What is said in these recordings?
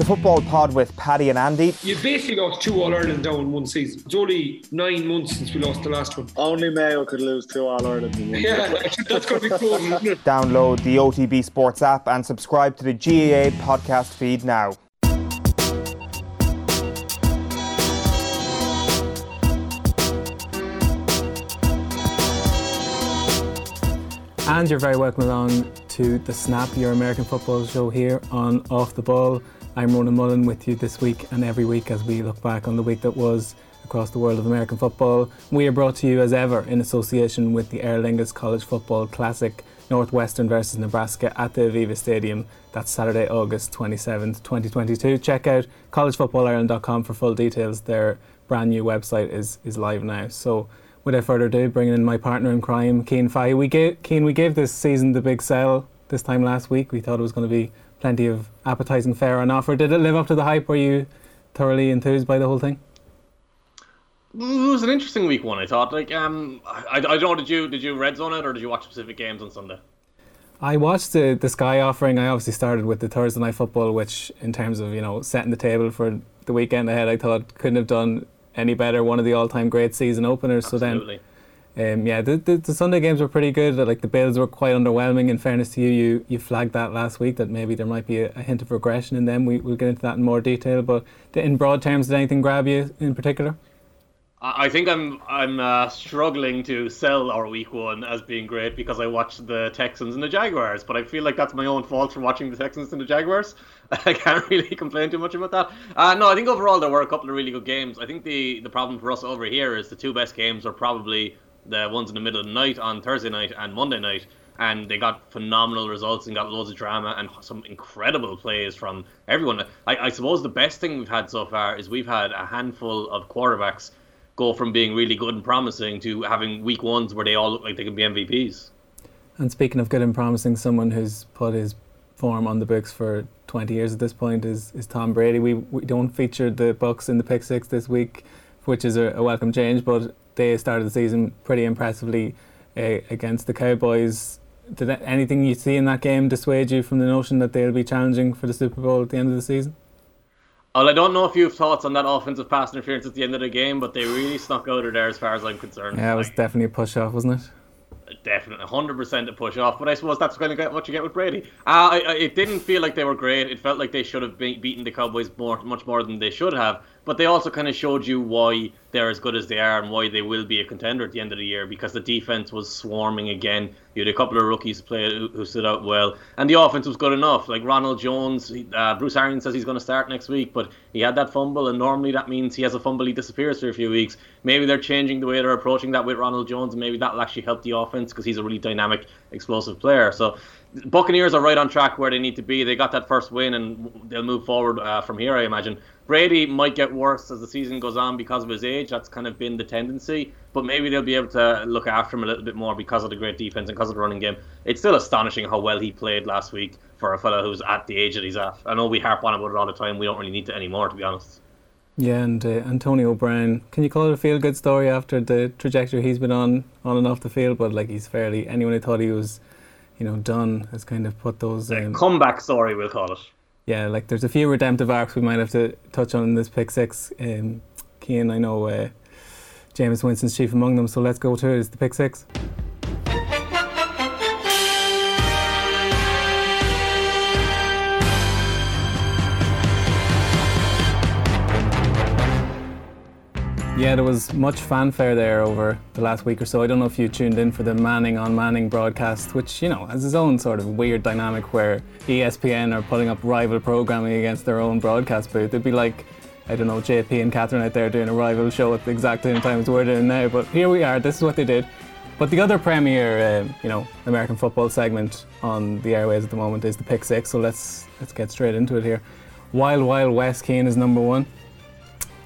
The football pod with Paddy and Andy. You basically lost two All Ireland down in one season. It's only nine months since we lost the last one. Only Mayo could lose two All Ireland Yeah, that's going to be close, isn't it? Download the OTB Sports app and subscribe to the GAA podcast feed now. And you're very welcome along to the Snap, your American football show here on Off the Ball. I'm Ronan Mullen with you this week and every week as we look back on the week that was across the world of American football. We are brought to you as ever in association with the Aer Lingus College Football Classic Northwestern versus Nebraska at the Aviva Stadium. That's Saturday, August 27th, 2022. Check out collegefootballireland.com for full details. Their brand new website is, is live now. So without further ado, bringing in my partner in crime, Cian Fahey. We gave Cian, we gave this season the big sell this time last week. We thought it was going to be plenty of appetising fare on offer. Did it live up to the hype? Were you thoroughly enthused by the whole thing? It was an interesting week one. I thought. Like, um, I, I don't know. Did you did you red zone it or did you watch specific games on Sunday? I watched the the Sky offering. I obviously started with the Thursday night football, which in terms of you know setting the table for the weekend ahead, I thought couldn't have done any better. One of the all time great season openers. Absolutely. So then, um, yeah, the, the, the Sunday games were pretty good. Like the Bills were quite underwhelming. In fairness to you, you you flagged that last week that maybe there might be a, a hint of regression in them. We we'll get into that in more detail. But in broad terms, did anything grab you in particular? I I think I'm I'm uh, struggling to sell our week one as being great because I watched the Texans and the Jaguars, but I feel like that's my own fault for watching the Texans and the Jaguars. I can't really complain too much about that. Uh, no, I think overall there were a couple of really good games. I think the the problem for us over here is the two best games are probably the ones in the middle of the night on Thursday night and Monday night. And they got phenomenal results and got loads of drama and some incredible plays from everyone. I, I suppose the best thing we've had so far is we've had a handful of quarterbacks go from being really good and promising to having week ones where they all look like they can be MVPs. And speaking of good and promising, someone who's put his form on the books for 20 years at this point is, is Tom Brady. We, we don't feature the Bucs in the pick six this week, which is a, a welcome change, but they started the season pretty impressively uh, against the Cowboys. Did anything you see in that game dissuade you from the notion that they'll be challenging for the Super Bowl at the end of the season? Well, I don't know if you have thoughts on that offensive pass interference at the end of the game, but they really snuck out of there as far as I'm concerned. Yeah, it was Like, definitely a push off, wasn't it? Definitely 100% a push off. But I suppose that's to get what you get with Brady. Uh, I, I, it didn't feel like they were great. It felt like they should have be- beaten the Cowboys more, much more than they should have. But they also kind of showed you why they're as good as they are and why they will be a contender at the end of the year because the defense was swarming again. You had a couple of rookies play who, who stood out well, and the offense was good enough. Like Ronald Jones, uh, Bruce Arians says he's going to start next week, but he had that fumble, and normally that means he has a fumble, he disappears for a few weeks. Maybe they're changing the way they're approaching that with Ronald Jones, and maybe that'll actually help the offense because he's a really dynamic, explosive player. So Buccaneers are right on track where they need to be. They got that first win, and they'll move forward uh, from here, I imagine. Brady might get worse as the season goes on because of his age. That's kind of been the tendency. But maybe they'll be able to look after him a little bit more because of the great defense and because of the running game. It's still astonishing how well he played last week for a fellow who's at the age that he's at. I know we harp on about it all the time. We don't really need to anymore, to be honest. Yeah, and uh, Antonio Brown, can you call it a feel good story after the trajectory he's been on, on and off the field? But like he's fairly, anyone who thought he was, you know, done has kind of put those. Um, comeback story, we'll call it. yeah, like there's a few redemptive arcs we might have to touch on in this pick six. Um, I know uh, Jameis Winston's chief among them, so let's go to it. It's the pick six. Yeah, there was much fanfare there over the last week or so. I don't know if you tuned in for the Manning on Manning broadcast, which, you know, has its own sort of weird dynamic where ESPN are putting up rival programming against their own broadcast booth. It'd be like, I don't know, JP and Catherine out there doing a rival show at the exact same time as we're doing now. But here we are, this is what they did. But the other premier, um, you know, American football segment on the airways at the moment is the Pick Six. So let's let's get straight into it here. Wild Wild West Cian is number one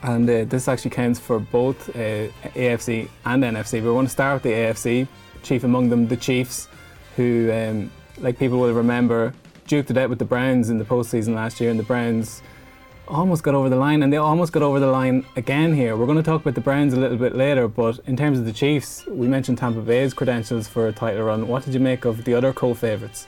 and uh, this actually counts for both uh, AFC and NFC. But we want to start with the AFC. Chief among them, the Chiefs, who, um, like people will remember, duked it out with the Browns in the postseason last year, and the Browns almost got over the line, and they almost got over the line again here. We're going to talk about the Browns a little bit later, but in terms of the Chiefs, we mentioned Tampa Bay's credentials for a title run. What did you make of the other co-favourites?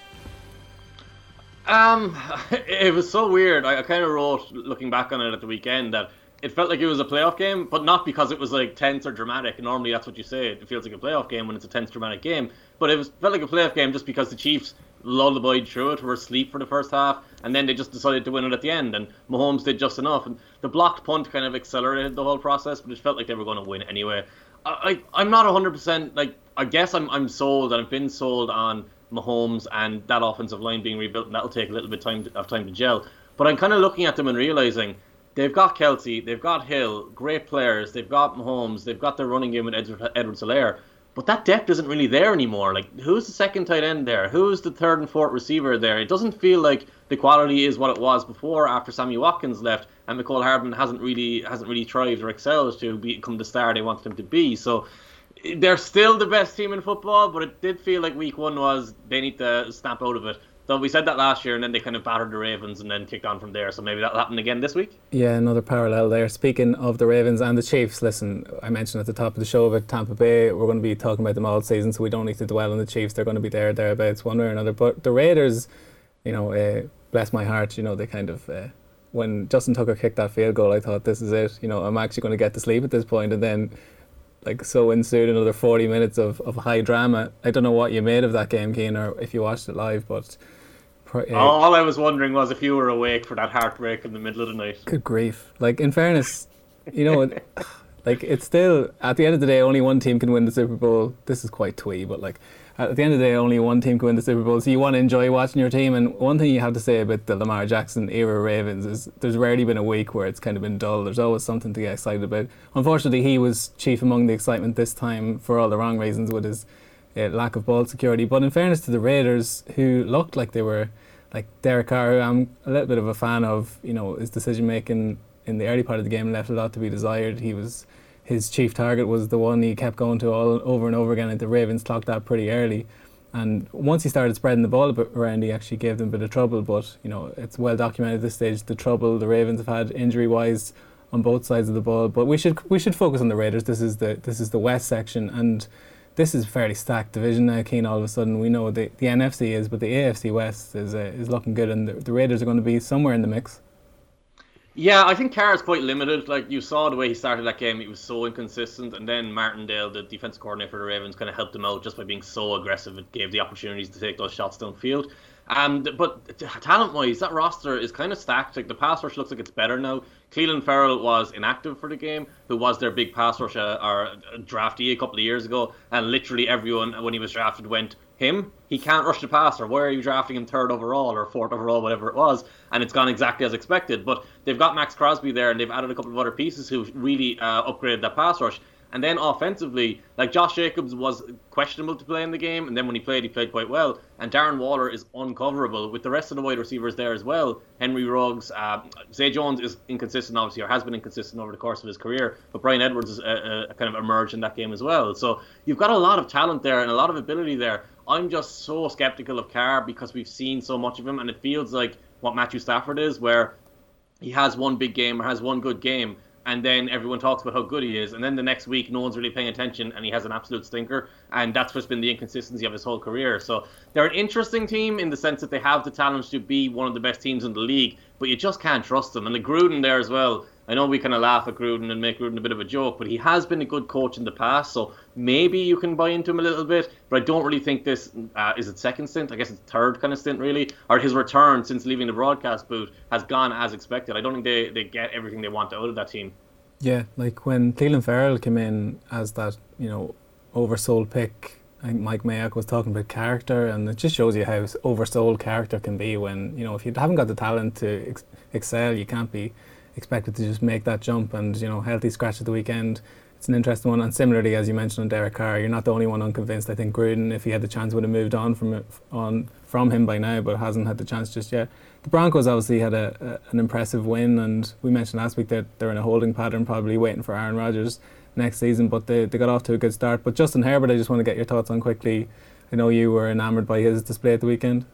Um, it was so weird. I, I kind of wrote, looking back on it at the weekend, that it felt like it was a playoff game, but not because it was like tense or dramatic. Normally, that's what you say. It feels like a playoff game when it's a tense, dramatic game. But it was felt like a playoff game just because the Chiefs lullabied through it, were asleep for the first half, and then they just decided to win it at the end. And Mahomes did just enough. And the blocked punt kind of accelerated the whole process, but it felt like they were going to win anyway. I, I I'm not 100% like I guess I'm I'm sold and I've been sold on Mahomes and that offensive line being rebuilt, and that'll take a little bit time to, of time to gel. But I'm kind of looking at them and realizing they've got Kelce, they've got Hill, great players, they've got Mahomes, they've got their running game with Edward, Edwards-Helaire, but that depth isn't really there anymore. Like, who's the second tight end there? Who's the third and fourth receiver there? It doesn't feel like the quality is what it was before after Sammy Watkins left, and Mecole Hardman hasn't really hasn't really thrived or excelled to become the star they wanted him to be. So they're still the best team in football, but it did feel like week one was they need to snap out of it. We said that last year, and then they kind of battered the Ravens and then kicked on from there. So maybe that'll happen again this week. Yeah, another parallel there. Speaking of the Ravens and the Chiefs, listen, I mentioned at the top of the show about Tampa Bay. We're going to be talking about them all season, so we don't need to dwell on the Chiefs. They're going to be there, thereabouts, one way or another. But the Raiders, you know, uh, bless my heart, you know, they kind of. Uh, when Justin Tucker kicked that field goal, I thought this is it. You know, I'm actually going to get to sleep at this point, and then like so ensued another 40 minutes of, of high drama. I don't know what you made of that game, Cian, or if you watched it live, but. Uh, All I was wondering was if you were awake for that heartbreak in the middle of the night. Good grief! Like in fairness, you know, like it's still at the end of the day, only one team can win the Super Bowl. This is quite twee, but like at the end of the day, only one team can win the Super Bowl. So you want to enjoy watching your team. And one thing you have to say about the Lamar Jackson era Ravens is there's rarely been a week where it's kind of been dull. There's always something to get excited about. Unfortunately, he was chief among the excitement this time for all the wrong reasons with his uh, lack of ball security. But in fairness to the Raiders, who looked like they were like Derek Carr, who I'm a little bit of a fan of. You know his decision making in the early part of the game left a lot to be desired. He was his chief target was the one he kept going to all over and over again. And the Ravens clocked that pretty early. And once he started spreading the ball around, he actually gave them a bit of trouble. But you know, it's well documented at this stage the trouble the Ravens have had injury wise on both sides of the ball. But we should we should focus on the Raiders. This is the this is the West section, and this is a fairly stacked division now. Cian, all of a sudden we know the the NFC is, but the AFC West is uh, is looking good, and the, the Raiders are going to be somewhere in the mix. Yeah, I think Carr is quite limited. Like you saw the way he started that game, he was so inconsistent, and then Martindale, the defensive coordinator for the Ravens, kind of helped him out just by being so aggressive. It gave the opportunities to take those shots downfield. But talent-wise, that roster is kind of stacked. Like the pass rush looks like it's better now. Clelin Ferrell was inactive for the game, who was their big pass rush uh, or draftee a couple of years ago, and literally everyone when he was drafted went, him, he can't rush the passer. Why are you drafting him third overall or fourth overall, whatever it was? And it's gone exactly as expected. But they've got Maxx Crosby there, and they've added a couple of other pieces who really uh, upgraded that pass rush. And then offensively, like Josh Jacobs was questionable to play in the game, and then when he played, he played quite well. And Darren Waller is uncoverable with the rest of the wide receivers there as well. Henry Ruggs, uh, Zay Jones is inconsistent, obviously, or has been inconsistent over the course of his career. But Bryan Edwards uh, kind of emerged in that game as well. So you've got a lot of talent there and a lot of ability there. I'm just so skeptical of Carr because we've seen so much of him, and it feels like what Matthew Stafford is, where he has one big game or has one good game, and then everyone talks about how good he is, and then the next week no one's really paying attention, and he has an absolute stinker, and that's what's been the inconsistency of his whole career. So they're an interesting team in the sense that they have the talent to be one of the best teams in the league, but you just can't trust them. And the Gruden there as well. I know we kind of laugh at Gruden and make Gruden a bit of a joke, but he has been a good coach in the past, so maybe you can buy into him a little bit. But I don't really think this uh, is it second stint. I guess it's third kind of stint really, or his return since leaving the broadcast booth has gone as expected. I don't think they, they get everything they want out of that team. Yeah, like when Clelin Ferrell came in as that you know oversold pick. I think Mike Mayock was talking about character, and it just shows you how oversold character can be when you know if you haven't got the talent to ex- excel, you can't be expected to just make that jump. And you know, healthy scratch at the weekend. It's an interesting one. And similarly, as you mentioned on Derek Carr, you're not the only one unconvinced. I think Gruden, if he had the chance, would have moved on from on from him by now, but hasn't had the chance just yet. The Broncos obviously had a, a, an impressive win, and we mentioned last week that they're in a holding pattern, probably waiting for Aaron Rodgers next season. But they, they got off to a good start. But Justin Herbert, I just want to get your thoughts on quickly. I know you were enamoured by his display at the weekend.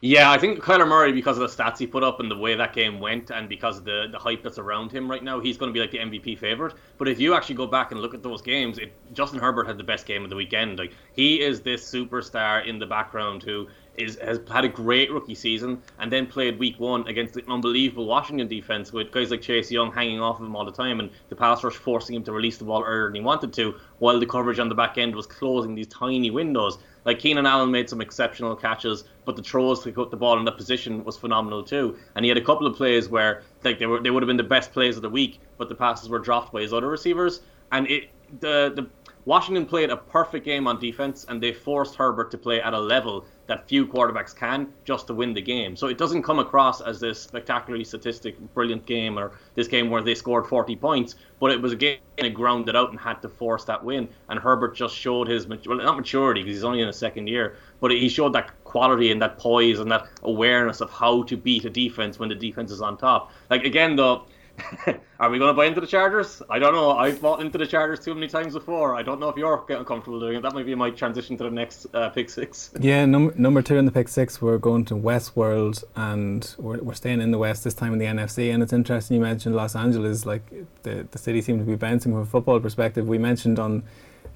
Yeah, I think Kyler Murray, because of the stats he put up and the way that game went, and because of the, the hype that's around him right now, he's going to be like the MVP favorite. But if you actually go back and look at those games, it, Justin Herbert had the best game of the weekend. Like he is this superstar in the background who is has had a great rookie season and then played week one against an unbelievable Washington defense with guys like Chase Young hanging off of him all the time and the pass rush forcing him to release the ball earlier than he wanted to, while the coverage on the back end was closing these tiny windows. Like Keenan Allen made some exceptional catches, but the throws to put the ball in that position was phenomenal too. And he had a couple of plays where like they were they would have been the best plays of the week, but the passes were dropped by his other receivers. And it the the Washington played a perfect game on defense, and they forced Herbert to play at a level that few quarterbacks can just to win the game. So it doesn't come across as this spectacularly statistic, brilliant game or this game where they scored 40 points, but it was a game that grounded out and had to force that win. And Herbert just showed his, well, not maturity because he's only in his second year, but he showed that quality and that poise and that awareness of how to beat a defense when the defense is on top. Like, again, though, Are we going to buy into the Chargers? I don't know. I've bought into the Chargers too many times before. I don't know if you're getting comfortable doing it. That might be my transition to the next uh, pick six. Yeah, num- number two in the pick six, we're going to Westworld, and we're, we're staying in the West this time in the NFC. And it's interesting you mentioned Los Angeles. Like the the city seemed to be bouncing from a football perspective. We mentioned on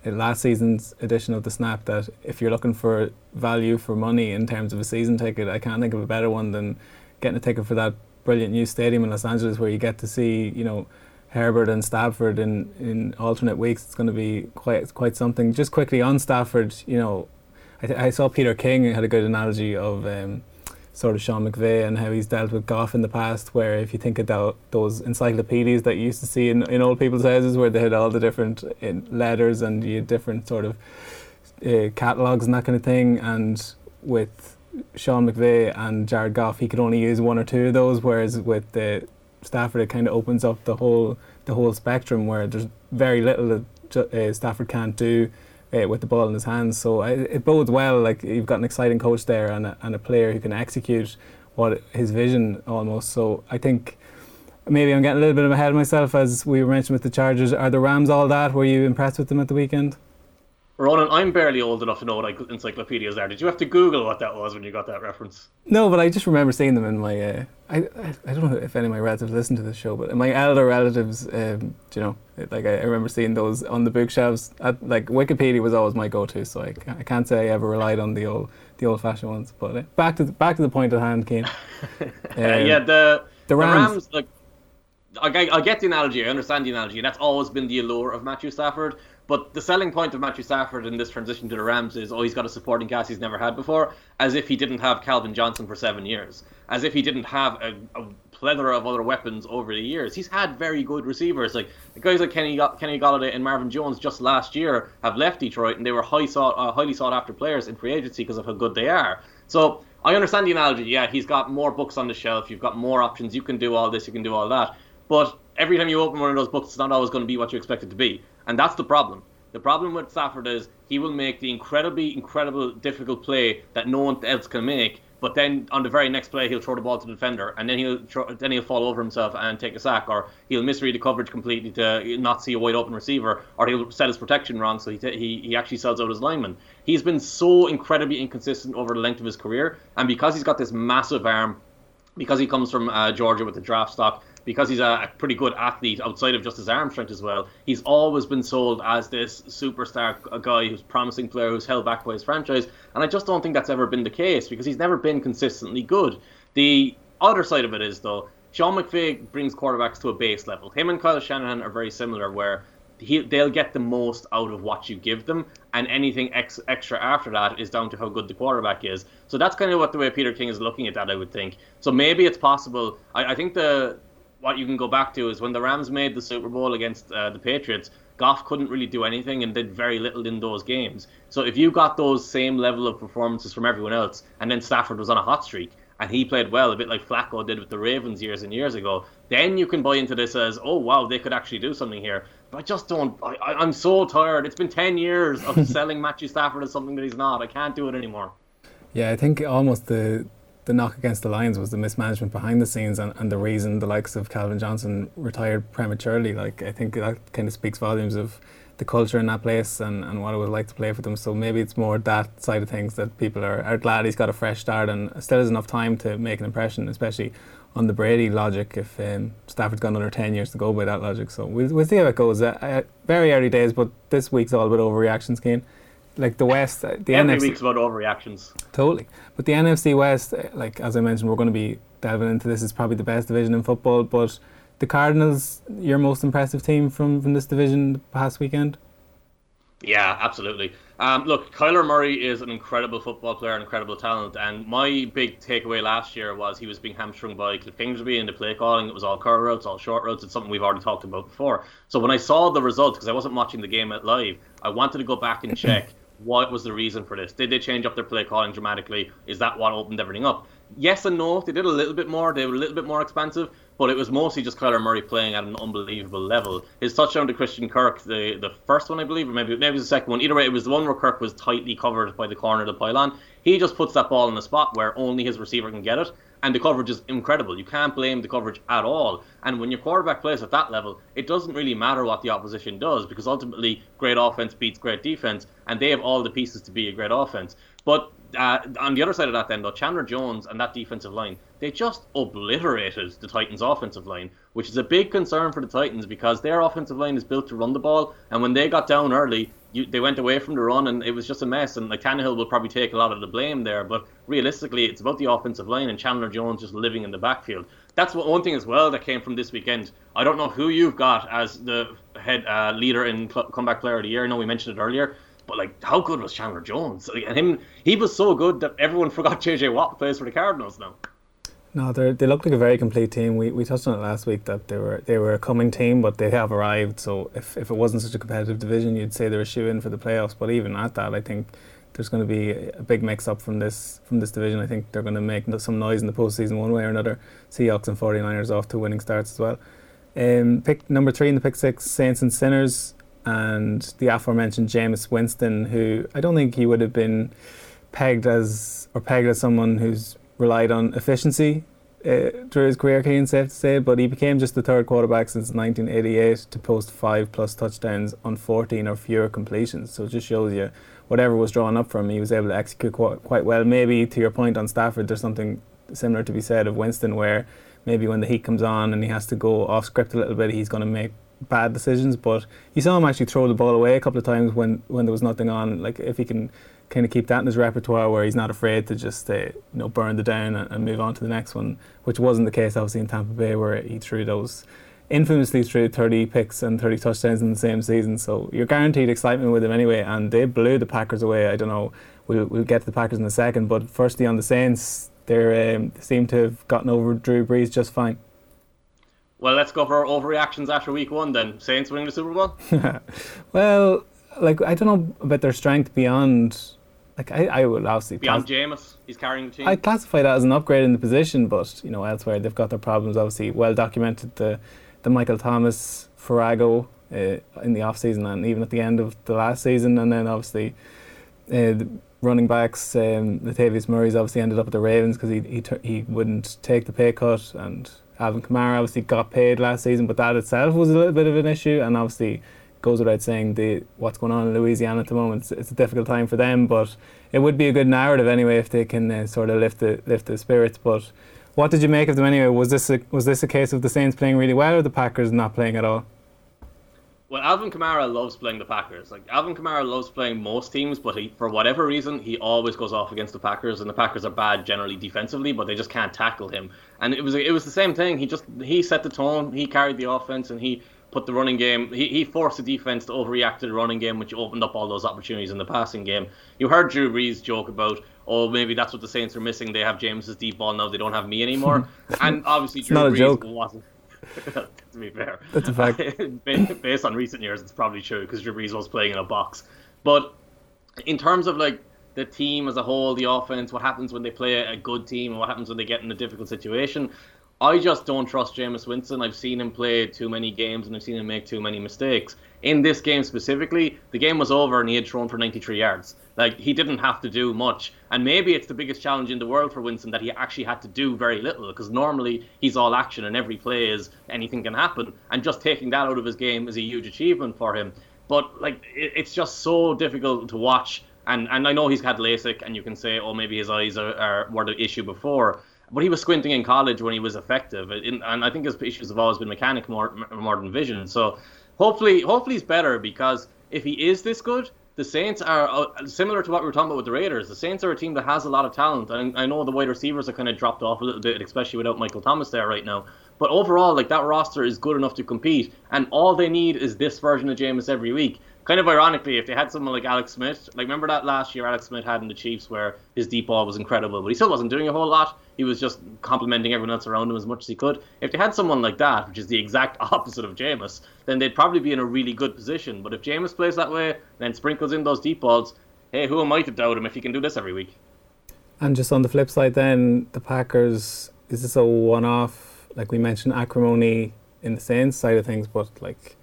last season's edition of the Snap that if you're looking for value for money in terms of a season ticket, I can't think of a better one than getting a ticket for that brilliant new stadium in Los Angeles where you get to see, you know, Herbert and Stafford in, in alternate weeks. It's going to be quite quite something. Just quickly on Stafford, you know, I, th- I saw Peter King had a good analogy of um, sort of Sean McVay and how he's dealt with Goff in the past. Where if you think about those encyclopedias that you used to see in, in old people's houses, where they had all the different uh, letters and you had different sort of uh, catalogs and that kind of thing, and with Sean McVay and Jared Goff, he could only use one or two of those, whereas with the Stafford, it kind of opens up the whole the whole spectrum where there's very little that uh, Stafford can't do uh, with the ball in his hands. So it, it bodes well. Like you've got an exciting coach there and a, and a player who can execute what his vision almost. So I think maybe I'm getting a little bit ahead of myself as we were mentioned with the Chargers. Are the Rams all that? Were you impressed with them at the weekend? Ronan, I'm barely old enough to know what encyclopedias are. Did you have to Google what that was when you got that reference? No, but I just remember seeing them in my. Uh, I, I, I don't know if any of my relatives listen to this show, but my elder relatives, um, you know, like I, I, remember seeing those on the bookshelves. At, like Wikipedia was always my go-to, so I, I can't say I ever relied on the old the old-fashioned ones. But uh, back to the, back to the point at hand, Cian. Um, yeah, the the Rams, the Rams like. I, I get the analogy. I understand the analogy. That's always been the allure of Matthew Stafford. But the selling point of Matthew Stafford in this transition to the Rams is, oh, he's got a supporting cast he's never had before, as if he didn't have Calvin Johnson for seven years, as if he didn't have a, a plethora of other weapons over the years. He's had very good receivers, like guys like Kenny Kenny Golladay and Marvin Jones just last year have left Detroit, and they were high sought, uh, highly sought after players in free agency because of how good they are. So I understand the analogy. Yeah, he's got more books on the shelf. You've got more options. You can do all this. You can do all that. But every time you open one of those books, it's not always going to be what you expect it to be. And that's the problem. The problem with Stafford is he will make the incredibly, incredible, difficult play that no one else can make. But then on the very next play, he'll throw the ball to the defender, and then he'll throw, then he'll fall over himself and take a sack, or he'll misread the coverage completely to not see a wide open receiver, or he'll set his protection wrong, so he t- he, he actually sells out his lineman. He's been so incredibly inconsistent over the length of his career, and because he's got this massive arm, because he comes from uh, Georgia with the draft stock, because he's a, pretty good athlete outside of just his arm strength as well, he's always been sold as this superstar a guy who's promising player who's held back by his franchise. And I just don't think that's ever been the case because he's never been consistently good. The other side of it is, though, Sean McVay brings quarterbacks to a base level. Him and Kyle Shanahan are very similar, where he, they'll get the most out of what you give them, and anything ex, extra after that is down to how good the quarterback is. So that's kind of what the way Peter King is looking at that, I would think. So maybe it's possible. I, I think the what you can go back to is when the Rams made the Super Bowl against uh, the Patriots, Goff couldn't really do anything and did very little in those games. So if you got those same level of performances from everyone else, and then Stafford was on a hot streak and he played well, a bit like Flacco did with the Ravens years and years ago, then you can buy into this as, oh wow, they could actually do something here. But I just don't. I, am so tired. It's been ten years of selling Matthew Stafford as something that he's not. I can't do it anymore. Yeah, I think almost the the knock against the Lions was the mismanagement behind the scenes and, and the reason the likes of Calvin Johnson retired prematurely. Like I think that kind of speaks volumes of the culture in that place and, and what it was like to play for them. So maybe it's more that side of things that people are, are glad he's got a fresh start and still has enough time to make an impression, especially on the Brady logic. If um, Stafford's got another ten years to go by that logic, so we'll, we'll see how it goes. Uh, uh, very early days, but this week's all about overreactions, Cian. Like the West, uh, the Every NFC, week's about overreactions. totally. But the NFC West, uh, like as I mentioned, we're going to be delving into this. Is probably the best division in football. But the Cardinals, your most impressive team from from this division the past weekend. Yeah, absolutely. Um, look, Kyler Murray is an incredible football player, incredible talent, and my big takeaway last year was he was being hamstrung by Cliff Kingsbury in the play calling. It was all curl routes, all short routes. It's something we've already talked about before. So when I saw the results, because I wasn't watching the game at live, I wanted to go back and check what was the reason for this. Did they change up their play calling dramatically? Is that what opened everything up? Yes and no. They did a little bit more. They were a little bit more expansive, but it was mostly just Kyler Murray playing at an unbelievable level. His touchdown to Christian Kirk, the the first one I believe, or maybe maybe it was the second one. Either way, it was the one where Kirk was tightly covered by the corner of the pylon. He just puts that ball in a spot where only his receiver can get it, and the coverage is incredible. You can't blame the coverage at all. And when your quarterback plays at that level, it doesn't really matter what the opposition does because ultimately, great offense beats great defense, and they have all the pieces to be a great offense. But uh, on the other side of that, then though, Chandler Jones and that defensive line, they just obliterated the Titans' offensive line, which is a big concern for the Titans because their offensive line is built to run the ball, and when they got down early, you, they went away from the run, and it was just a mess. And like Tannehill will probably take a lot of the blame there, but realistically, it's about the offensive line and Chandler Jones just living in the backfield. That's what, one thing as well that came from this weekend. I don't know who you've got as the head uh, leader in cl- comeback player of the year. I know we mentioned it earlier. But like, how good was Chandler Jones? Like, and him, he was so good that everyone forgot JJ Watt plays for the Cardinals now. No, they they look like a very complete team. We we touched on it last week that they were they were a coming team, but they have arrived. So if, if it wasn't such a competitive division, you'd say they're a shoe in for the playoffs. But even at that, I think there's going to be a big mix up from this from this division. I think they're going to make some noise in the postseason one way or another. Seahawks and 49ers off to winning starts as well. Um, pick number three in the pick six, Saints and Sinners, and the aforementioned Jameis Winston, who I don't think he would have been pegged as or pegged as someone who's relied on efficiency uh, through his career, Cian, safe to say, but he became just the third quarterback since 1988 to post five plus touchdowns on 14 or fewer completions. So it just shows you whatever was drawn up for him, he was able to execute quite, quite well. Maybe to your point on Stafford, there's something similar to be said of Winston, where maybe when the heat comes on and he has to go off script a little bit, he's going to make bad decisions. But you saw him actually throw the ball away a couple of times when, when there was nothing on. Like if he can kind of keep that in his repertoire where he's not afraid to just uh, you know burn the down and, and, move on to the next one, which wasn't the case obviously in Tampa Bay where he threw those infamously threw 30 picks and 30 touchdowns in the same season. So you're guaranteed excitement with him anyway, and they blew the Packers away. I don't know. We'll, we'll get to the Packers in a second, but firstly on the Saints, they um, seem to have gotten over Drew Brees just fine. Well, let's go for our overreactions after week one then. Saints winning the Super Bowl? well, like, I don't know about their strength beyond like I, I would obviously beyond class- Jameis, he's carrying the team. I classify that as an upgrade in the position, but you know elsewhere they've got their problems. Obviously, well documented the the Michael Thomas Farrago uh, in the off season and even at the end of the last season, and then obviously uh, the running backs. Um, Latavius Murray's obviously ended up at the Ravens because he he, t- he wouldn't take the pay cut, and Alvin Kamara obviously got paid last season, but that itself was a little bit of an issue, and obviously goes without saying the what's going on in Louisiana at the moment. It's, it's, a difficult time for them, but it would be a good narrative anyway if they can uh, sort of lift the lift the spirits. But what did you make of them anyway? Was this a, was this a case of the Saints playing really well or the Packers not playing at all? Well, Alvin Kamara loves playing the Packers. Like Alvin Kamara loves playing most teams, but he, for whatever reason, he always goes off against the Packers, and the Packers are bad generally defensively, but they just can't tackle him. And it was it was the same thing. He just he set the tone, he carried the offense, and he put the running game. He, he forced the defense to overreact to the running game, which opened up all those opportunities in the passing game. You heard Drew Brees joke about, oh, maybe that's what the Saints are missing. They have Jameis's deep ball now. They don't have me anymore. and obviously, Drew not Brees wasn't. to be fair, that's a fact. Based on recent years, it's probably true because Drew Brees was playing in a box. But in terms of like the team as a whole, the offense, what happens when they play a good team, and what happens when they get in a difficult situation. I just don't trust Jameis Winston. I've seen him play too many games and I've seen him make too many mistakes. In this game specifically, the game was over and he had thrown for 93 yards. Like, he didn't have to do much. And maybe it's the biggest challenge in the world for Winston that he actually had to do very little because normally he's all action and every play is anything can happen. And just taking that out of his game is a huge achievement for him. But, like, it's just so difficult to watch. And, and I know he's had LASIK, and you can say, oh, maybe his eyes are, are were the issue before but he was squinting in college when he was effective, and I think his issues have always been mechanic more more than vision. So hopefully, hopefully he's better because if he is this good, the Saints are uh, similar to what we were talking about with the Raiders. The Saints are a team that has a lot of talent, and I know the wide receivers are kind of dropped off a little bit, especially without Michael Thomas there right now. But overall, like that roster is good enough to compete, and all they need is this version of Jameis every week kind of ironically, if they had someone like Alex Smith, like remember that last year Alex Smith had in the Chiefs where his deep ball was incredible, but he still wasn't doing a whole lot. He was just complimenting everyone else around him as much as he could. If they had someone like that, which is the exact opposite of Jameis, then they'd probably be in a really good position. But if Jameis plays that way, then sprinkles in those deep balls, hey, who am I to doubt him if he can do this every week? And just on the flip side, then the Packers is this a one-off? Like we mentioned, acrimony in the Saints side of things, but like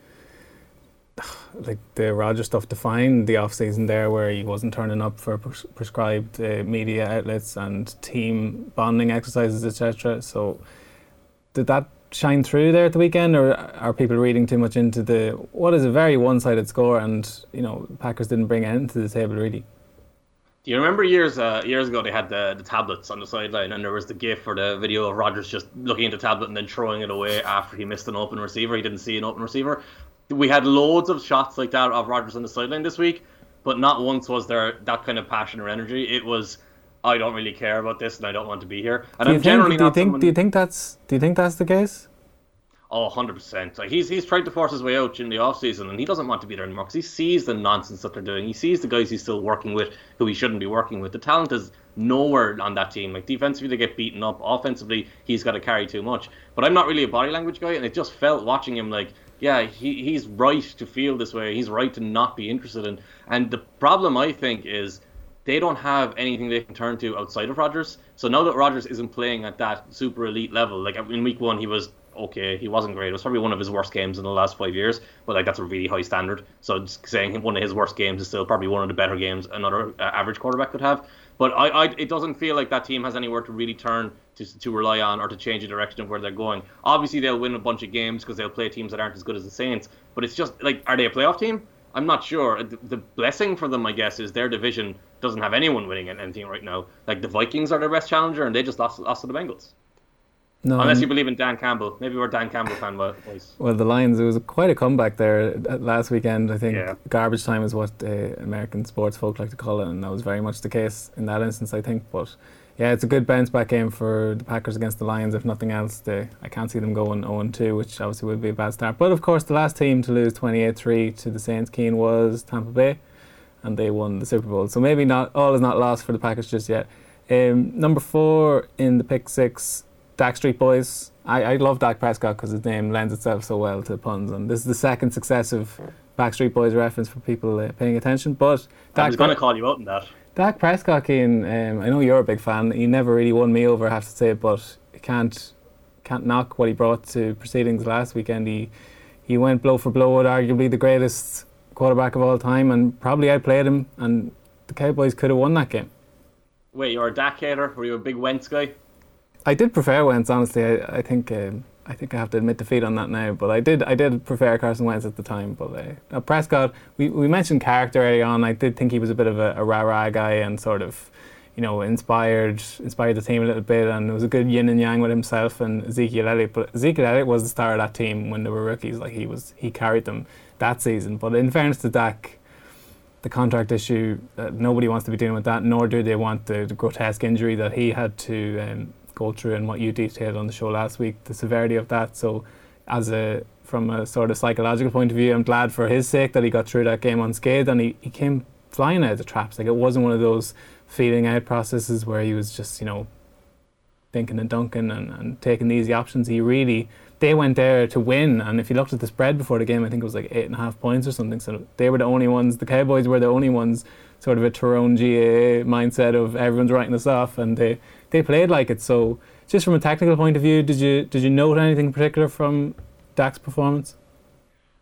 like the Roger stuff defined the off season there, where he wasn't turning up for pres- prescribed uh, media outlets and team bonding exercises, etc. So, did that shine through there at the weekend, or are people reading too much into the what is a very one-sided score? And you know, Packers didn't bring anything to the table really. Do you remember years uh, years ago they had the, the tablets on the sideline and there was the GIF or the video of Rodgers just looking at the tablet and then throwing it away after he missed an open receiver. He didn't see an open receiver we had loads of shots like that of Rodgers on the sideline this week, but not once was there that kind of passion or energy. It was, I don't really care about this and I don't want to be here. And do you I'm think, generally do you not think someone, do you think that's do you think that's the case? Oh, 100%. Like he's he's tried to force his way out in the off season, and he doesn't want to be there anymore because he sees the nonsense that they're doing. He sees the guys he's still working with who he shouldn't be working with. The talent is nowhere on that team. Like defensively, they get beaten up. Offensively, he's got to carry too much. But I'm not really a body language guy, and it just felt watching him like yeah, he, he's right to feel this way. He's right to not be interested in. And the problem, I think, is they don't have anything they can turn to outside of Rodgers. So now that Rodgers isn't playing at that super elite level, like in week one, he was okay. He wasn't great. It was probably one of his worst games in the last five years, but like that's a really high standard. So saying one of his worst games is still probably one of the better games another uh, average quarterback could have. But I, I, it doesn't feel like that team has anywhere to really turn to, to rely on or to change the direction of where they're going. Obviously, they'll win a bunch of games because they'll play teams that aren't as good as the Saints. But it's just like, are they a playoff team? I'm not sure. The, the blessing for them, I guess, is their division doesn't have anyone winning anything right now. Like the Vikings are their best challenger, and they just lost, lost to the Bengals. No, unless you believe in Dan Campbell. Maybe we're Dan Campbell fan boys. Well, the Lions, it was quite a comeback there last weekend. I think yeah. garbage time is what uh, American sports folk like to call it, and that was very much the case in that instance, I think. But yeah, it's a good bounce back game for the Packers against the Lions. If nothing else, they, I can't see them going 0 2, which obviously would be a bad start. But of course, the last team to lose 28 3 to the Saints Cian was Tampa Bay, and they won the Super Bowl. So maybe not all is not lost for the Packers just yet. Um, number four in the pick six, Dak Street Boys. I, I love Dak Prescott because his name lends itself so well to puns, and this is the second successive Backstreet Boys reference for people uh, paying attention. But Dak I was going to call you out on that. Dak Prescott, Cian, um, I know you're a big fan. He never really won me over, I have to say, but you can't can't knock what he brought to proceedings last weekend. He he went blow for blow with arguably the greatest quarterback of all time, and probably outplayed him. And the Cowboys could have won that game. Wait, you're a Dak hater? Were you a big Wentz guy? I did prefer Wentz, honestly. I, I think um, I think I have to admit defeat on that now, but I did I did prefer Carson Wentz at the time. But uh, Prescott, we, we mentioned character early on. I did think he was a bit of a, a rah rah guy and sort of, you know, inspired inspired the team a little bit, and it was a good yin and yang with himself and Ezekiel Elliott. But Ezekiel Elliott was the star of that team when they were rookies. Like he was, he carried them that season. But in fairness to Dak, the contract issue, uh, nobody wants to be dealing with that, nor do they want the, the grotesque injury that he had to. Um, go through and what you detailed on the show last week, the severity of that. So, as a from a sort of psychological point of view, I'm glad for his sake that he got through that game unscathed and he, he came flying out of the traps. Like it wasn't one of those feeding out processes where he was just, you know, thinking and dunking and, and taking the easy options. He really they went there to win and if you looked at the spread before the game I think it was like eight and a half points or something. So they were the only ones the Cowboys were the only ones sort of a Tyrone GAA mindset of everyone's writing us off and they they played like it. So, just from a technical point of view, did you did you note anything in particular from Dak's performance?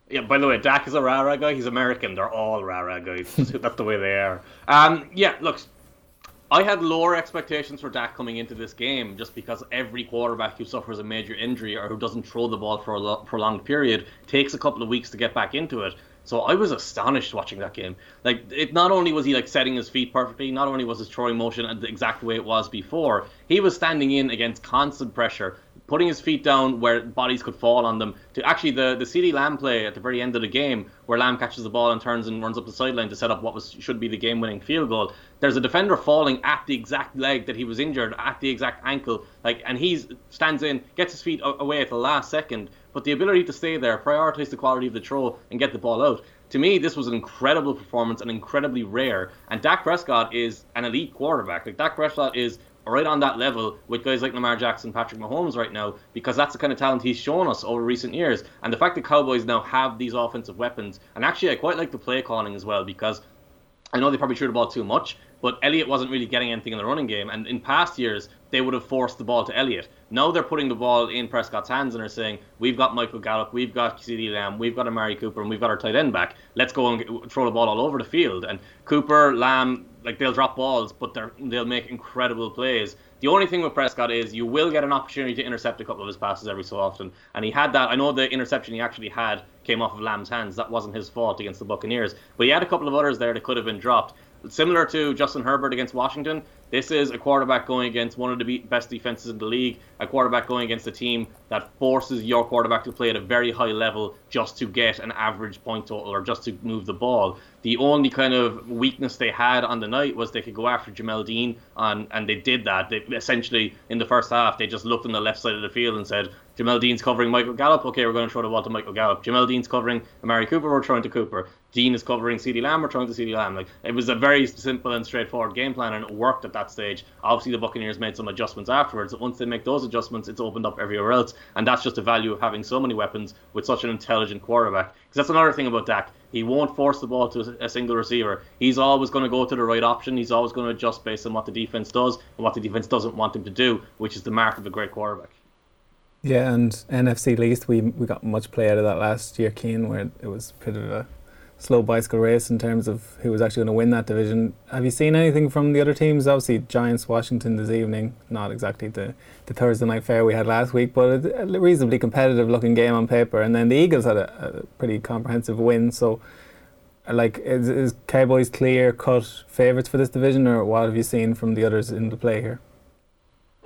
Yeah. By the way, Dak is a rara guy. He's American. They're all rara guys. That's the way they are. Um. Yeah. Look. I had lower expectations for Dak coming into this game just because every quarterback who suffers a major injury or who doesn't throw the ball for a prolonged period takes a couple of weeks to get back into it. So I was astonished watching that game. Like it, not only was he like setting his feet perfectly, not only was his throwing motion the exact way it was before, he was standing in against constant pressure, putting his feet down where bodies could fall on them. To actually the the CeeDee Lamb play at the very end of the game, where Lamb catches the ball and turns and runs up the sideline to set up what was should be the game-winning field goal. There's a defender falling at the exact leg that he was injured at the exact ankle, like, and he stands in, gets his feet away at the last second. But the ability to stay there, prioritize the quality of the throw, and get the ball out. To me, this was an incredible performance and incredibly rare. And Dak Prescott is an elite quarterback. Like Dak Prescott is right on that level with guys like Lamar Jackson, Patrick Mahomes right now, because that's the kind of talent he's shown us over recent years. And the fact that Cowboys now have these offensive weapons, and actually I quite like the play calling as well because I know they probably threw the ball too much, but Elliott wasn't really getting anything in the running game. And in past years, they would have forced the ball to Elliott. Now they're putting the ball in Prescott's hands and are saying, we've got Michael Gallup, we've got CeeDee Lamb, we've got Amari Cooper, and we've got our tight end back. Let's go and get, throw the ball all over the field. And Cooper, Lamb, like they'll drop balls, but they're, they'll make incredible plays. The only thing with Prescott is you will get an opportunity to intercept a couple of his passes every so often, and he had that. I know the interception he actually had came off of Lamb's hands. That wasn't his fault against the Buccaneers, but he had a couple of others there that could have been dropped. Similar to Justin Herbert against Washington, this is a quarterback going against one of the best defenses in the league, a quarterback going against a team that forces your quarterback to play at a very high level just to get an average point total or just to move the ball. The only kind of weakness they had on the night was they could go after Jamel Dean, on, and they did that. They essentially in the first half they just looked on the left side of the field and said, Jamel Dean's covering Michael Gallup. Okay, we're going to throw the ball to Michael Gallup. Jamel Dean's covering Amari Cooper. We're throwing to Cooper. Dean is covering CeeDee Lamb. Throwing to CeeDee Lamb. Like it was a very simple and straightforward game plan, and it worked at that stage. Obviously, the Buccaneers made some adjustments afterwards. Once they make those adjustments, it's opened up everywhere else, and that's just the value of having so many weapons with such an intelligent quarterback. Because that's another thing about Dak. He won't force the ball to a single receiver. He's always going to go to the right option. He's always going to adjust based on what the defense does and what the defense doesn't want him to do, which is the mark of a great quarterback. Yeah, and NFC least, we we got much play out of that last year, Cian, where it was bit of a slow bicycle race in terms of who was actually going to win that division. Have you seen anything from the other teams? Obviously, Giants, Washington this evening, not exactly the, the Thursday night fair we had last week, but a, reasonably competitive looking game on paper. And then the Eagles had a, a pretty comprehensive win. So, like, is, is Cowboys clear cut favourites for this division, or what have you seen from the others in the play here?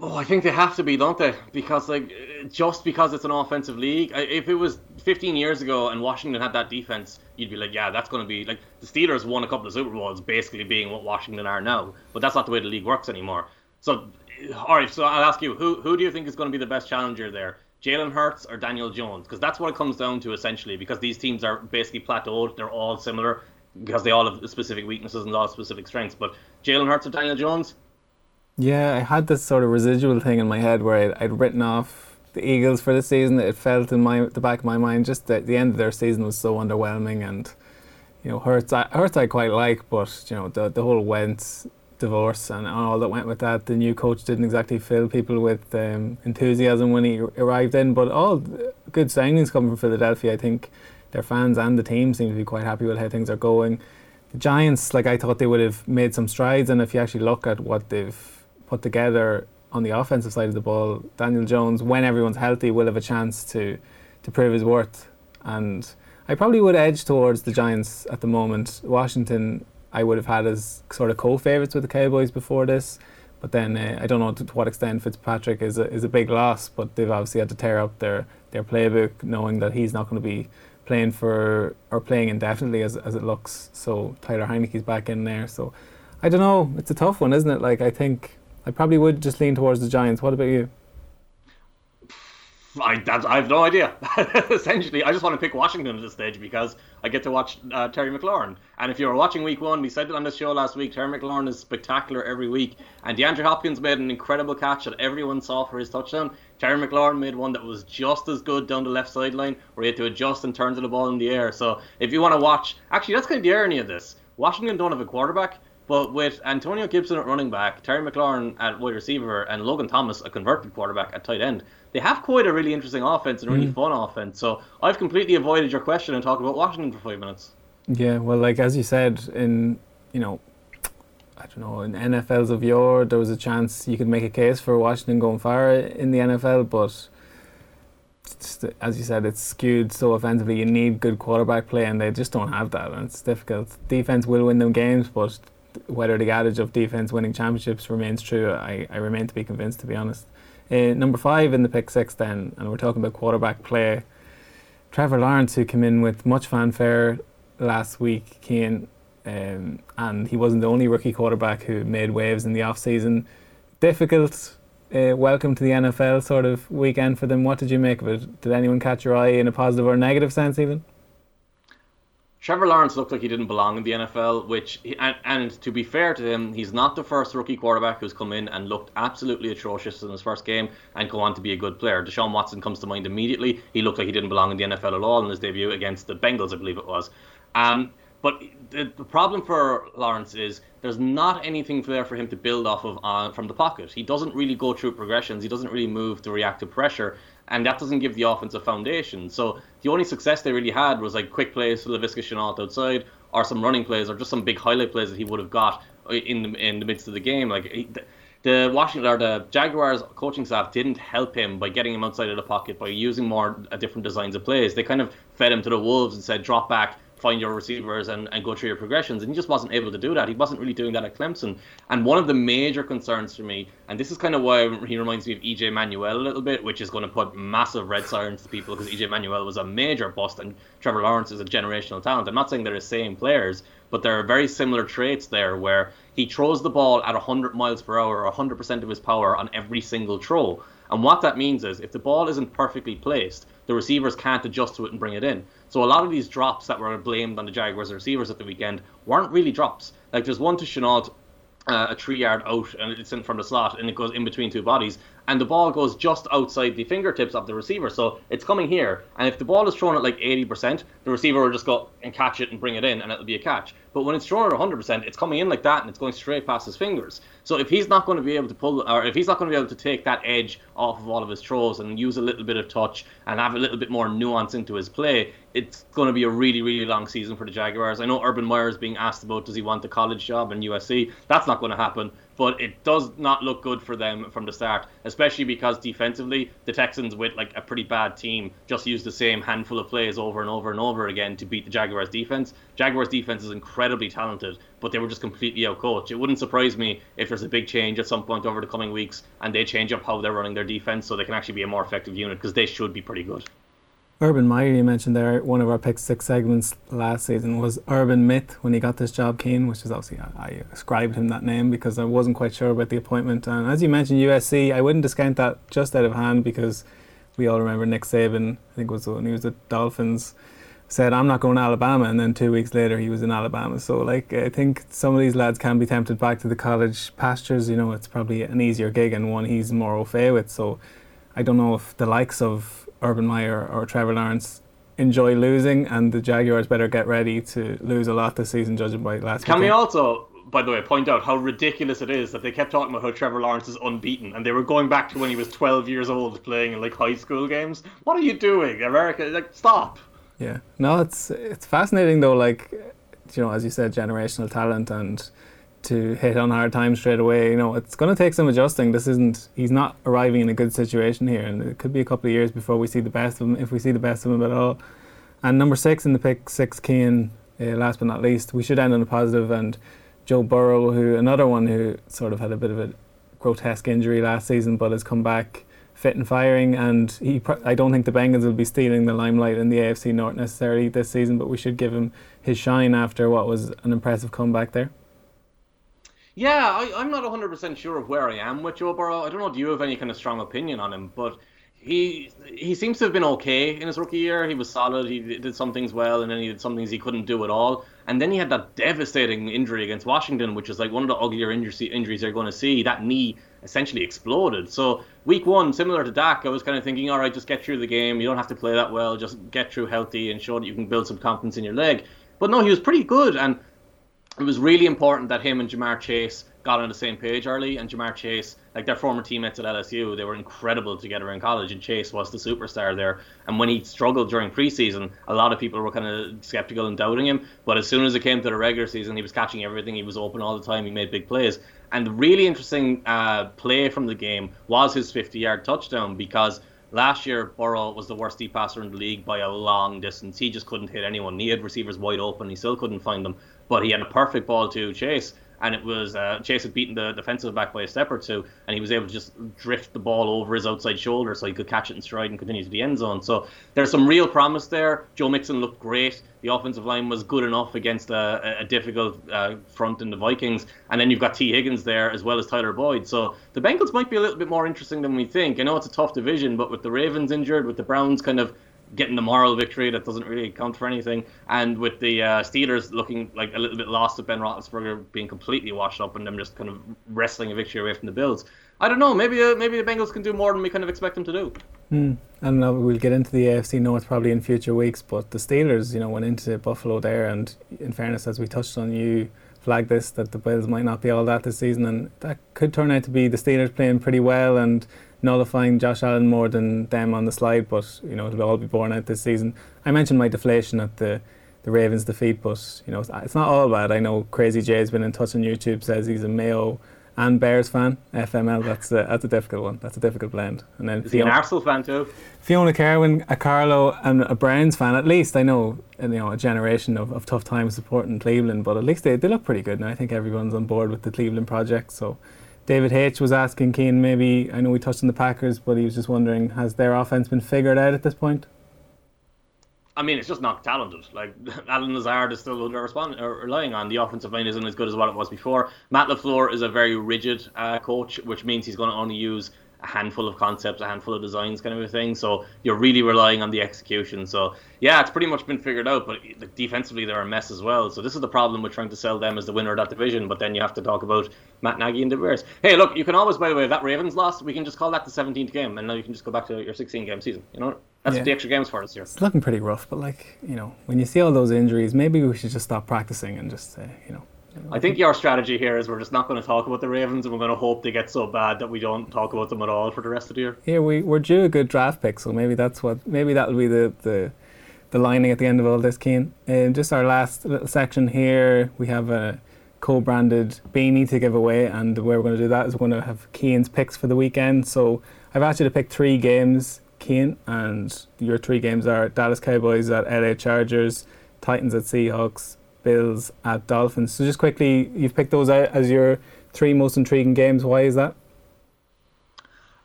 Oh, I think they have to be, don't they? Because like, just because it's an offensive league. If it was 15 years ago and Washington had that defense, you'd be like, yeah, that's going to be like the Steelers won a couple of Super Bowls, basically being what Washington are now. But that's not the way the league works anymore. So, all right. So I'll ask you, who who do you think is going to be the best challenger there? Jalen Hurts or Daniel Jones? Because that's what it comes down to essentially. Because these teams are basically plateaued. They're all similar because they all have specific weaknesses and all specific strengths. But Jalen Hurts or Daniel Jones? Yeah, I had this sort of residual thing in my head where I'd, I'd written off the Eagles for the season. It felt in my the back of my mind just that the end of their season was so underwhelming, and you know, Hurts I, Hurts I quite like, but you know, the the whole Wentz divorce and all that went with that. The new coach didn't exactly fill people with um, enthusiasm when he arrived in, but all good signings coming from Philadelphia. I think their fans and the team seem to be quite happy with how things are going. The Giants, like I thought they would have made some strides, and if you actually look at what they've put together on the offensive side of the ball, Daniel Jones, when everyone's healthy, will have a chance to to prove his worth. And I probably would edge towards the Giants at the moment. Washington, I would have had as sort of co-favorites with the Cowboys before this, but then uh, I don't know to, to, what extent Fitzpatrick is a, is a big loss. But they've obviously had to tear up their their playbook, knowing that he's not going to be playing for or playing indefinitely as as it looks. So Taylor Heinicke's back in there. So I don't know. It's a tough one, isn't it? Like I think I probably would just lean towards the Giants. What about you? I, I have no idea. Essentially, I just want to pick Washington at this stage because I get to watch uh, Terry McLaurin. And if you were watching Week One, we said it on this show last week. Terry McLaurin is spectacular every week, and DeAndre Hopkins made an incredible catch that everyone saw for his touchdown. Terry McLaurin made one that was just as good down the left sideline, where he had to adjust and turn to the ball in the air. So if you want to watch, actually, that's kind of the irony of this. Washington don't have a quarterback, but with Antonio Gibson at running back, Terry McLaurin at wide receiver, and Logan Thomas, a converted quarterback, at tight end, they have quite a really interesting offense and a really mm. fun offense. So I've completely avoided your question and talked about Washington for five minutes. Yeah, well, like as you said, in you know, I don't know, in NFLs of yore, there was a chance you could make a case for Washington going far in the NFL, but as you said, it's skewed so offensively. You need good quarterback play, and they just don't have that, and it's difficult. Defense will win them games, but whether the adage of defense winning championships remains true, I, I remain to be convinced, to be honest. Uh, number five in the pick six, then, and we're talking about quarterback play. Trevor Lawrence, who came in with much fanfare last week, Cian, um, and he wasn't the only rookie quarterback who made waves in the off season. Difficult uh, welcome to the NFL sort of weekend for them. What did you make of it? Did anyone catch your eye in a positive or negative sense, even? Trevor Lawrence looked like he didn't belong in the NFL, which and, and, to be fair to him, he's not the first rookie quarterback who's come in and looked absolutely atrocious in his first game and go on to be a good player. Deshaun Watson comes to mind immediately. He looked like he didn't belong in the NFL at all in his debut against the Bengals, I believe it was. Um, but the, the, problem for Lawrence is there's not anything there for him to build off of uh, from the pocket. He doesn't really go through progressions. He doesn't really move to react to pressure, and that doesn't give the offense a foundation. So the only success they really had was like quick plays to Laviska Shenault outside, or some running plays, or just some big highlight plays that he would have got in the in the midst of the game. Like he, the Washington or the Jaguars coaching staff didn't help him by getting him outside of the pocket by using more uh, different designs of plays. They kind of fed him to the wolves and said drop back, find your receivers and, and go through your progressions. And he just wasn't able to do that. He wasn't really doing that at Clemson. And one of the major concerns for me, and this is kind of why he reminds me of EJ Manuel a little bit, which is going to put massive red sirens to people because EJ Manuel was a major bust and Trevor Lawrence is a generational talent. I'm not saying they're the same players, but there are very similar traits there where he throws the ball at 100 miles per hour, or 100% of his power on every single throw. And what that means is if the ball isn't perfectly placed, the receivers can't adjust to it and bring it in. So a lot of these drops that were blamed on the Jaguars receivers at the weekend weren't really drops. Like there's one to Shenault, uh, a three yard out, and it's in from the slot, and it goes in between two bodies, and the ball goes just outside the fingertips of the receiver. So it's coming here, and if the ball is thrown at like 80%, the receiver will just go and catch it and bring it in, and it'll be a catch. But when it's thrown at 100%, it's coming in like that, and it's going straight past his fingers. So if he's not going to be able to pull, or if he's not going to be able to take that edge off of all of his throws and use a little bit of touch and have a little bit more nuance into his play, it's going to be a really, really long season for the Jaguars. I know Urban Meyer is being asked about does he want the college job in USC. That's not going to happen but it does not look good for them from the start, especially because defensively, the Texans, with like a pretty bad team, just use the same handful of plays over and over and over again to beat the Jaguars defense. Jaguars defense is incredibly talented, but they were just completely outcoached. It wouldn't surprise me if there's a big change at some point over the coming weeks and they change up how they're running their defense so they can actually be a more effective unit because they should be pretty good. Urban Meyer, you mentioned there, one of our pick six segments last season was Urban Myth when he got this job, Cian, which is obviously, I, I ascribed him that name because I wasn't quite sure about the appointment. And as you mentioned, USC, I wouldn't discount that just out of hand because we all remember Nick Saban, I think was when he was at Dolphins, said, I'm not going to Alabama. And then two weeks later, he was in Alabama. So, like, I think some of these lads can be tempted back to the college pastures. You know, it's probably an easier gig and one he's more au fait with. So, I don't know if the likes of Urban Meyer or Trevor Lawrence enjoy losing, and the Jaguars better get ready to lose a lot this season, judging by last. Game. Can weekend. we also, by the way, point out how ridiculous it is that they kept talking about how Trevor Lawrence is unbeaten, and they were going back to when he was 12 years old playing in like high school games. What are you doing, America? Like, stop. Yeah, no, it's it's fascinating though. Like, you know, as you said, generational talent and to hit on hard times straight away. You know, it's going to take some adjusting. This isn't. He's not arriving in a good situation here, and it could be a couple of years before we see the best of him, if we see the best of him at all. And number six in the pick six, Cian. Uh, last but not least, we should end on a positive. And Joe Burrow, who another one who sort of had a bit of a grotesque injury last season, but has come back fit and firing. And he, I don't think the Bengals will be stealing the limelight in the AFC North necessarily this season, but we should give him his shine after what was an impressive comeback there. Yeah, I, am not 100% sure of where I am with Joe Burrow. I don't know, do you have any kind of strong opinion on him? But he he seems to have been okay in his rookie year. He was solid. He did some things well, and then he did some things he couldn't do at all. And then he had that devastating injury against Washington, which is like one of the uglier injuries you're going to see. That knee essentially exploded. So week one, similar to Dak, I was kind of thinking, all right, just get through the game. You don't have to play that well. Just get through healthy and show that you can build some confidence in your leg. But no, he was pretty good, and it was really important that him and Ja'Marr Chase got on the same page early. And Ja'Marr Chase, like their former teammates at LSU, they were incredible together in college. And Chase was the superstar there. And when he struggled during preseason, a lot of people were kind of skeptical and doubting him. But as soon as it came to the regular season, he was catching everything. He was open all the time. He made big plays. And the really interesting uh, play from the game was his 50-yard touchdown because Last year, Burrow was the worst deep passer in the league by a long distance. He just couldn't hit anyone. He had receivers wide open. He still couldn't find them but he had a perfect ball to Chase. and it was uh, Chase had beaten the defensive back by a step or two, and he was able to just drift the ball over his outside shoulder so he could catch it in stride and continue to the end zone. So there's some real promise there. Joe Mixon looked great. The offensive line was good enough against a, a difficult uh, front in the Vikings, and then you've got Tee Higgins there as well as Tyler Boyd. So the Bengals might be a little bit more interesting than we think. I know it's a tough division, but with the Ravens injured, with the Browns kind of getting the moral victory that doesn't really count for anything, and with the uh, Steelers looking like a little bit lost with Ben Roethlisberger being completely washed up and them just kind of wrestling a victory away from the Bills. I don't know. Maybe uh, maybe the Bengals can do more than we kind of expect them to do. Mm. I don't know. We'll get into the AFC North probably in future weeks, but the Steelers, you know, went into Buffalo there, and in fairness, as we touched on, you flagged this that the Bills might not be all that this season, and that could turn out to be the Steelers playing pretty well and nullifying Josh Allen more than them on the slide, but you know it'll all be borne out this season. I mentioned my deflation at the the Ravens defeat, but you know it's not all bad. I know Crazy Jay's been in touch on YouTube, says he's a Mayo and Bears fan. FML, that's a, that's a difficult one. That's a difficult blend. And then Is Fiona, he an Arsenal fan too? Fiona Carwin, a Carlo, and a Browns fan. At least I know you know a generation of, of tough times supporting Cleveland, but at least they, they look pretty good now. I think everyone's on board with the Cleveland project. So David H was asking Cian maybe I know we touched on the Packers, but he was just wondering has their offense been figured out at this point? I mean, it's just not talented. Like Allen Lazard is still respond, or relying on the offensive line isn't as good as what it was before. Matt LaFleur is a very rigid uh, coach, which means he's going to only use a handful of concepts, a handful of designs, kind of a thing. So you're really relying on the execution. So yeah, it's pretty much been figured out. But defensively, they're a mess as well. So this is the problem with trying to sell them as the winner of that division. But then you have to talk about Matt Nagy and the Bears. Hey, look, you can always, by the way, that Ravens loss, we can just call that the 17th game, and now you can just go back to your 16 game season. You know. That's yeah. the extra games for this year. It's looking pretty rough, but like you know, when you see all those injuries, maybe we should just stop practicing and just say, you know, I think your strategy here is we're just not going to talk about the Ravens and we're going to hope they get so bad that we don't talk about them at all for the rest of the year. Yeah, we, we're due a good draft pick, so maybe that's what maybe that'll be the, the, the lining at the end of all this, Cian. Um, just our last little section here, we have a co-branded beanie to give away, and the way we're going to do that is we're going to have Cian's picks for the weekend. So I've asked you to pick three games, Cian, and your three games are Dallas Cowboys at LA Chargers, Titans at Seahawks, Bills at Dolphins. So just quickly, you've picked those out as your three most intriguing games. Why is that?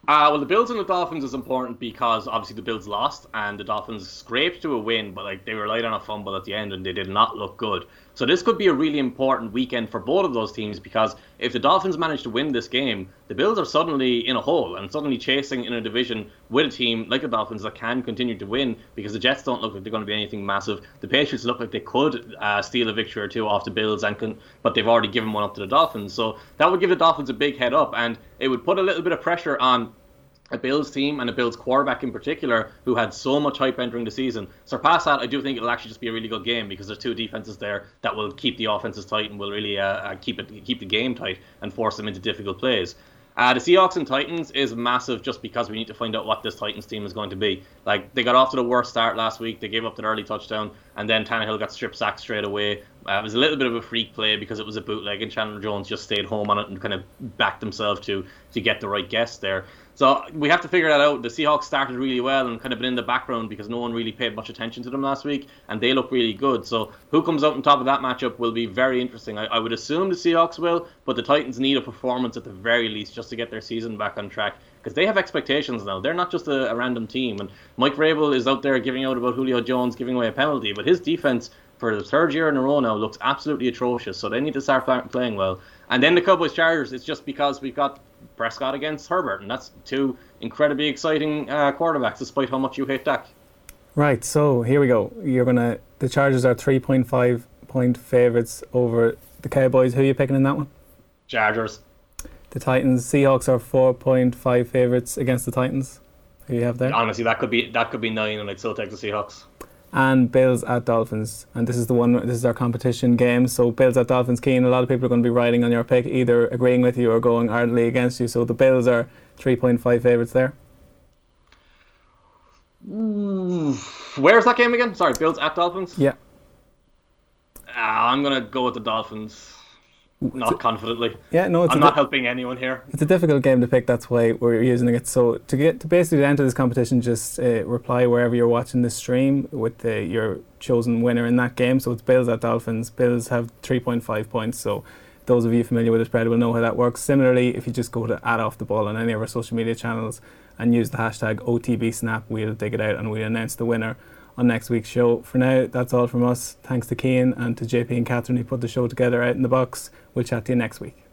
Uh, well, the Bills and the Dolphins is important because obviously the Bills lost and the Dolphins scraped to a win, but like they relied on a fumble at the end and they did not look good. So this could be a really important weekend for both of those teams because if the Dolphins manage to win this game, the Bills are suddenly in a hole and suddenly chasing in a division with a team like the Dolphins that can continue to win because the Jets don't look like they're going to be anything massive. The Patriots look like they could uh, steal a victory or two off the Bills and can, but they've already given one up to the Dolphins. So that would give the Dolphins a big head up and it would put a little bit of pressure on a Bills team and a Bills quarterback in particular who had so much hype entering the season. Surpass that, I do think it'll actually just be a really good game because there's two defenses there that will keep the offenses tight and will really uh, uh keep it keep the game tight and force them into difficult plays. Uh, the Seahawks and Titans is massive just because we need to find out what this Titans team is going to be. Like they got off to the worst start last week. They gave up that early touchdown, and then Tannehill got strip sacked straight away. Uh, it was a little bit of a freak play because it was a bootleg, and Chandler Jones just stayed home on it and kind of backed himself to to get the right guess there. So we have to figure that out. The Seahawks started really well and kind of been in the background because no one really paid much attention to them last week, and they look really good. So who comes out on top of that matchup will be very interesting. I, I would assume the Seahawks will, but the Titans need a performance at the very least just to get their season back on track because they have expectations now. They're not just a, a random team. And Mike Vrabel is out there giving out about Julio Jones giving away a penalty, but his defense for the third year in a row now looks absolutely atrocious. So they need to start playing well. And then the Cowboys Chargers, it's just because we've got Prescott against Herbert, and that's two incredibly exciting uh, quarterbacks, despite how much you hate Dak. Right. So here we go. You're gonna. The Chargers are 3.5 point favorites over the Cowboys. Who are you picking in that one? Chargers. The Titans. Seahawks are 4.5 favorites against the Titans. Who you have there? Honestly, that could be that could be nine, and I'd still take the Seahawks and Bills at Dolphins. And this is the one. This is our competition game. So Bills at Dolphins. Cian. A lot of people are going to be riding on your pick, either agreeing with you or going ardently against you. So the Bills are three point five favorites there. Where's that game again? Sorry, Bills at Dolphins. Yeah. Uh, I'm gonna go with the Dolphins. Not confidently. Yeah, no, it's I'm not helping anyone here. It's a difficult game to pick. That's why we're using it. So to get to basically enter this competition, just uh, reply wherever you're watching the stream with the, your chosen winner in that game. So it's Bills at Dolphins. Bills have 3.5 points. So those of you familiar with the spread will know how that works. Similarly, if you just go to add off the ball on any of our social media channels and use the hashtag OTBSnap, we'll dig it out and we'll announce the winner on next week's show. For now, that's all from us. Thanks to Cian and to JP and Catherine who put the show together out in the box. We'll chat to you next week.